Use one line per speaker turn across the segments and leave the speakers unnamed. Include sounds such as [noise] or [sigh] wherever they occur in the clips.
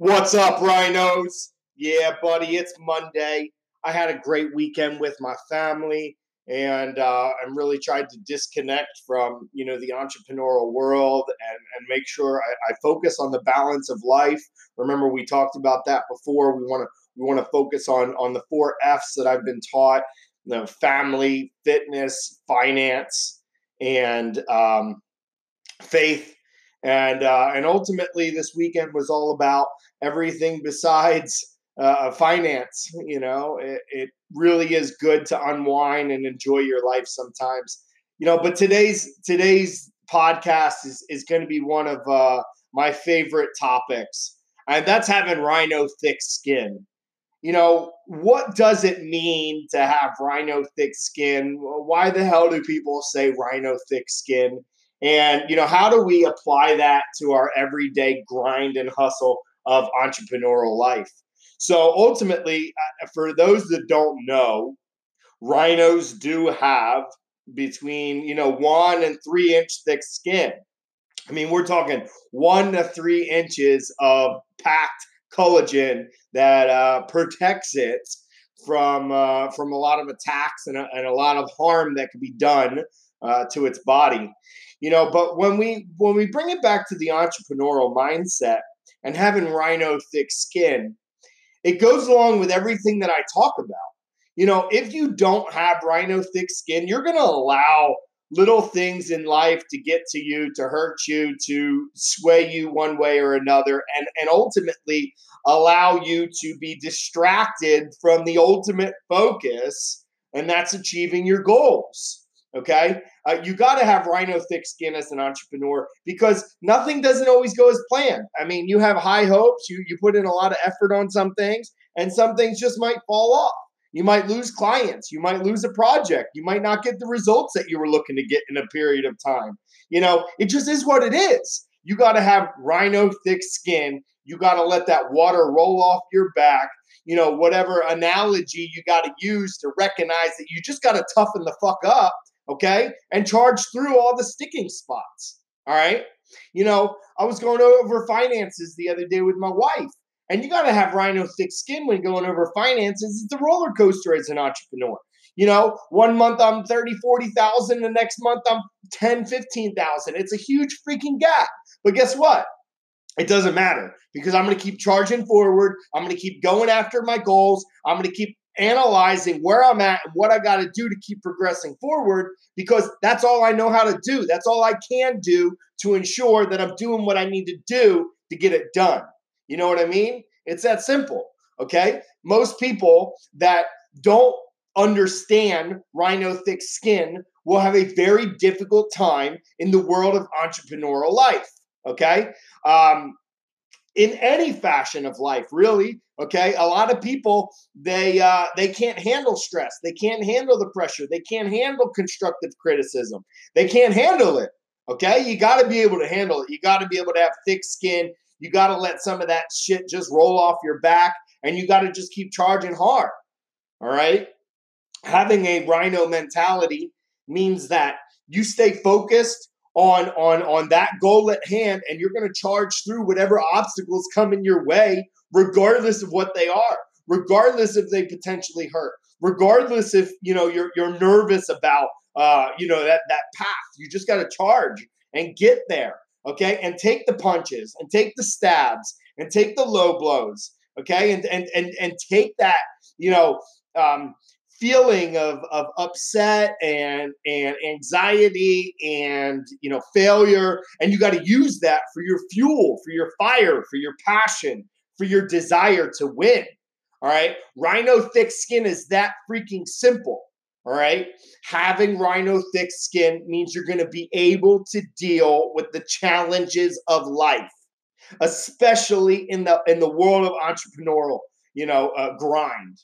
What's up, rhinos? Yeah, buddy, it's Monday. I had a great weekend with my family, and uh, I'm really tried to disconnect from you know the entrepreneurial world and, and make sure I, I focus on the balance of life. Remember, we talked about that before. We want to we want to focus on on the four F's that I've been taught: you know, family, fitness, finance, and um, faith and uh, and ultimately this weekend was all about everything besides uh, finance. You know, it, it really is good to unwind and enjoy your life sometimes. You know, but today's today's podcast is is going to be one of uh, my favorite topics, and that's having rhino thick skin. You know, what does it mean to have rhino thick skin? Why the hell do people say rhino thick skin? And, you know, how do we apply that to our everyday grind and hustle of entrepreneurial life? So ultimately, uh, for those that don't know, rhinos do have between, you know, one and three inch thick skin. I mean, we're talking one to three inches of packed collagen that uh, protects it from uh, from a lot of attacks and a, and a lot of harm that could be done uh, to its body. You know but when we when we bring it back to the entrepreneurial mindset and having rhino thick skin it goes along with everything that i talk about. You know if you don't have rhino thick skin you're going to allow little things in life to get to you to hurt you to sway you one way or another and and ultimately allow you to be distracted from the ultimate focus and that's achieving your goals Okay. Uh, you got to have rhino thick skin as an entrepreneur because nothing doesn't always go as planned. I mean, you have high hopes, you, you put in a lot of effort on some things, and some things just might fall off. You might lose clients. You might lose a project. You might not get the results that you were looking to get in a period of time. You know, it just is what it is. You got to have rhino thick skin. You got to let that water roll off your back you know, whatever analogy you got to use to recognize that you just got to toughen the fuck up okay, and charge through all the sticking spots. All right. You know, I was going over finances the other day with my wife, and you got to have rhino thick skin when going over finances. It's a roller coaster as an entrepreneur. You know, one month I'm 30, 40,000, the next month I'm 10, 15,000. It's a huge freaking gap. But guess what? It doesn't matter because I'm going to keep charging forward. I'm going to keep going after my goals. I'm going to keep analyzing where I'm at and what I got to do to keep progressing forward because that's all I know how to do. That's all I can do to ensure that I'm doing what I need to do to get it done. You know what I mean? It's that simple. Okay. Most people that don't understand rhino thick skin will have a very difficult time in the world of entrepreneurial life. Okay. Um, in any fashion of life, really. Okay, a lot of people they uh, they can't handle stress, they can't handle the pressure, they can't handle constructive criticism, they can't handle it. Okay, you got to be able to handle it. You got to be able to have thick skin. You got to let some of that shit just roll off your back, and you got to just keep charging hard. All right, having a rhino mentality means that you stay focused on on on that goal at hand and you're going to charge through whatever obstacles come in your way regardless of what they are regardless if they potentially hurt regardless if you know you're you're nervous about uh you know that that path. You just got to charge and get there okay? And take the punches and take the stabs and take the low blows okay? And and and, and take that you know um feeling of, of upset and and anxiety and you know failure. And you got to use that for your fuel for your fire for your passion for your desire to win. All right? Rhino thick skin is that freaking simple. All right? Having rhino thick skin means you're going to be able to deal with the challenges of life especially in the in the world of entrepreneurial you know uh, grind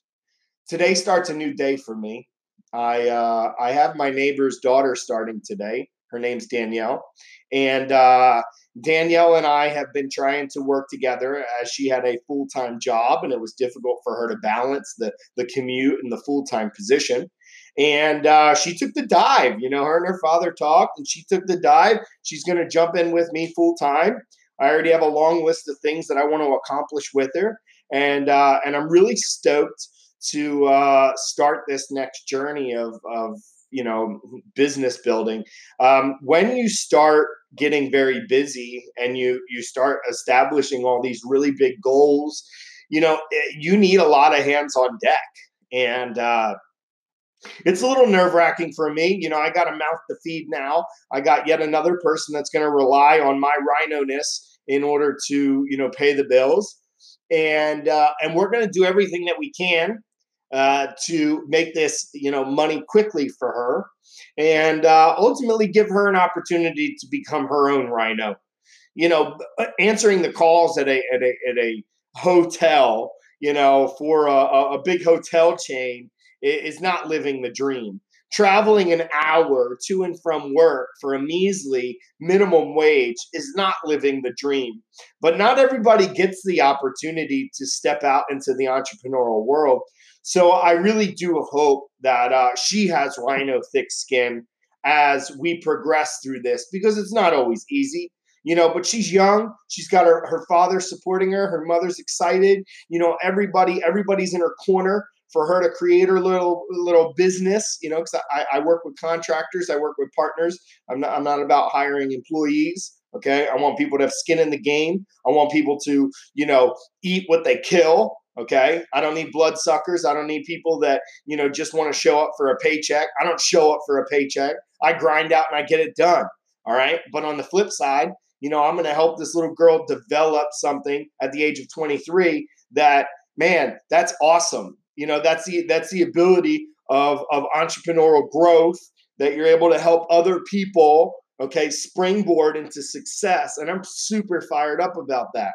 today starts a new day for me. I uh, I have my neighbor's daughter starting today. Her name's Danielle, and uh, Danielle and I have been trying to work together as she had a full time job, and it was difficult for her to balance the the commute and the full time position. And uh, she took the dive. You know, her and her father talked, and she took the dive. She's going to jump in with me full time. I already have a long list of things that I want to accomplish with her, and uh, and I'm really stoked to uh, start this next journey of of you know business building. Um, when you start getting very busy and you you start establishing all these really big goals, you know eh, you need a lot of hands on deck, and uh, it's a little nerve wracking for me. You know, I got a mouth to feed now. I got yet another person that's going to rely on my rhino ness in order to, you know, pay the bills. And uh, and we're going to do everything that we can uh, to make this, you know, money quickly for her, and uh, ultimately give her an opportunity to become her own rhino. You know, answering the calls at a at a at a hotel, you know, for a, a big hotel chain is not living the dream. Traveling an hour to and from work for a measly minimum wage is not living the dream. But not everybody gets the opportunity to step out into the entrepreneurial world. So I really do hope that uh, she has rhino thick skin as we progress through this because it's not always easy you know but she's young she's got her, her father supporting her her mother's excited you know everybody everybody's in her corner for her to create her little little business you know because I, I work with contractors i work with partners. I'm not i'm not about hiring employees okay? I want people to have skin in the game. I want people to you know eat what they kill okay? I don't need bloodsuckers i don't need people that you know just want to show up for a paycheck. I don't show up for a paycheck. I grind out and i get it done all right? But on the flip side you know i'm going to help this little girl develop something at the age of 23 that man that's awesome you know, that's the that's the ability of of entrepreneurial growth that you're able to help other people, okay, springboard into success. And I'm super fired up about that.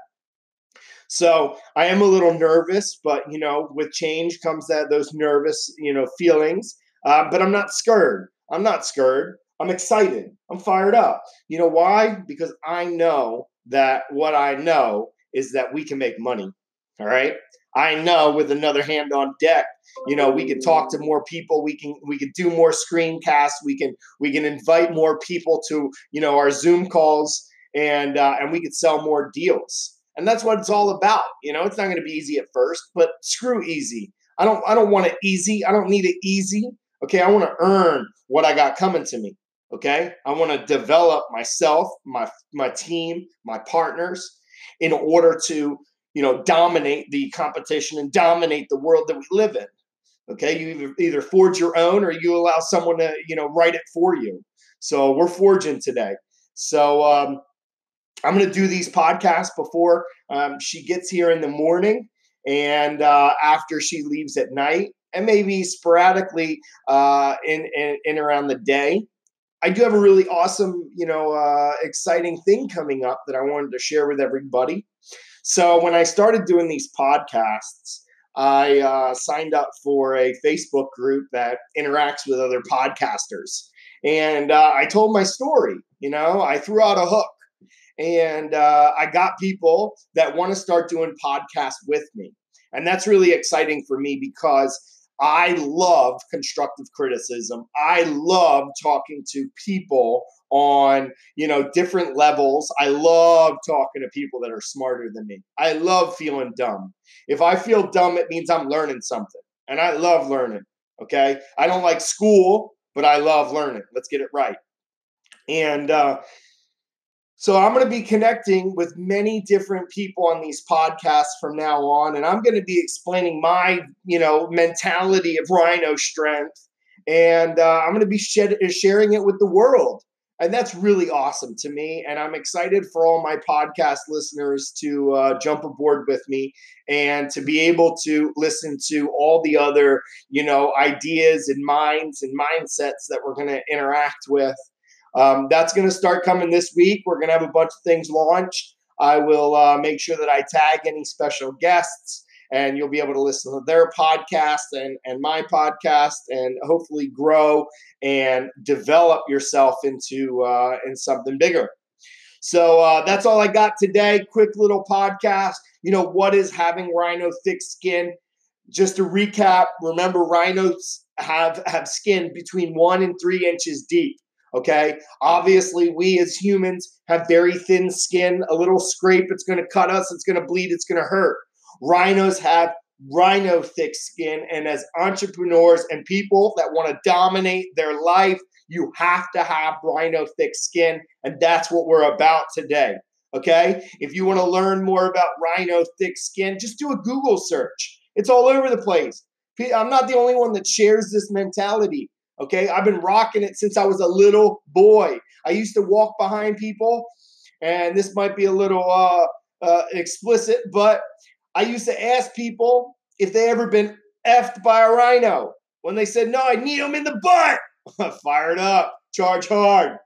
So I am a little nervous, but you know, with change comes that those nervous, you know, feelings. Uh, but I'm not scared. I'm not scared. I'm excited. I'm fired up. You know why? Because I know that what I know is that we can make money. All right. I know with another hand on deck, you know, we can talk to more people. We can we can do more screencasts. We can we can invite more people to you know our Zoom calls, and uh, and we could sell more deals. And that's what it's all about. You know, it's not going to be easy at first, but screw easy. I don't I don't want it easy. I don't need it easy. Okay, I want to earn what I got coming to me. Okay, I want to develop myself, my my team, my partners, in order to you know, dominate the competition and dominate the world that we live in. Okay, you either, forge your own or you allow someone to, you know, write it for you. So we're forging today. So um, I'm going to do these podcasts before um, she gets here in the morning and uh, after she leaves at night, and maybe sporadically uh, in, in, in around the day. I do have a really awesome, you know, uh, exciting thing coming up that I wanted to share with everybody. So when I started doing these podcasts, I uh, signed up for a Facebook group that interacts with other podcasters. And uh, I told my story, you know, I threw out a hook. And uh, I got people that want to start doing podcasts with me. And that's really exciting for me because I love constructive criticism. I love talking to people on, you know, different levels. I love talking to people that are smarter than me. I love feeling dumb. If I feel dumb, it means I'm learning something. And I love learning. Okay. I don't like school, but I love learning. Let's get it right. And uh, so I'm going to be connecting with many different people on these podcasts from now on, and I'm going to be explaining my, you know, mentality of Rhino strength, and uh, I'm going to be shed- sharing it with the world, and that's really awesome to me. And I'm excited for all my podcast listeners to uh, jump aboard with me and to be able to listen to all the other, you know, ideas and minds and mindsets that we're going to interact with um, that's going to start coming this week. We're going to have a bunch of things launched. I will uh, make sure that I tag any special guests, and you'll be able to listen to their podcast and, and my podcast, and hopefully grow and develop yourself into uh, in something bigger. So uh, that's all I got today. Quick little podcast. You know what is having rhino thick skin? Just to recap, remember rhinos have have skin between one and three inches deep. Okay. Obviously, we as humans have very thin skin. A little scrape, it's going to cut us, it's going to bleed, it's going to hurt. Rhinos have rhino thick skin. And as entrepreneurs and people that want to dominate their life, you have to have rhino thick skin. And that's what we're about today. Okay. If you want to learn more about rhino thick skin, just do a Google search. It's all over the place. I'm not the only one that shares this mentality. Okay. I've been rocking it since I was a little boy. I used to walk behind people, and this might be a little uh, uh, explicit, but I used to ask people if they ever been effed by a rhino. When they said, no, I need them in the butt, [laughs] fired up, charge hard.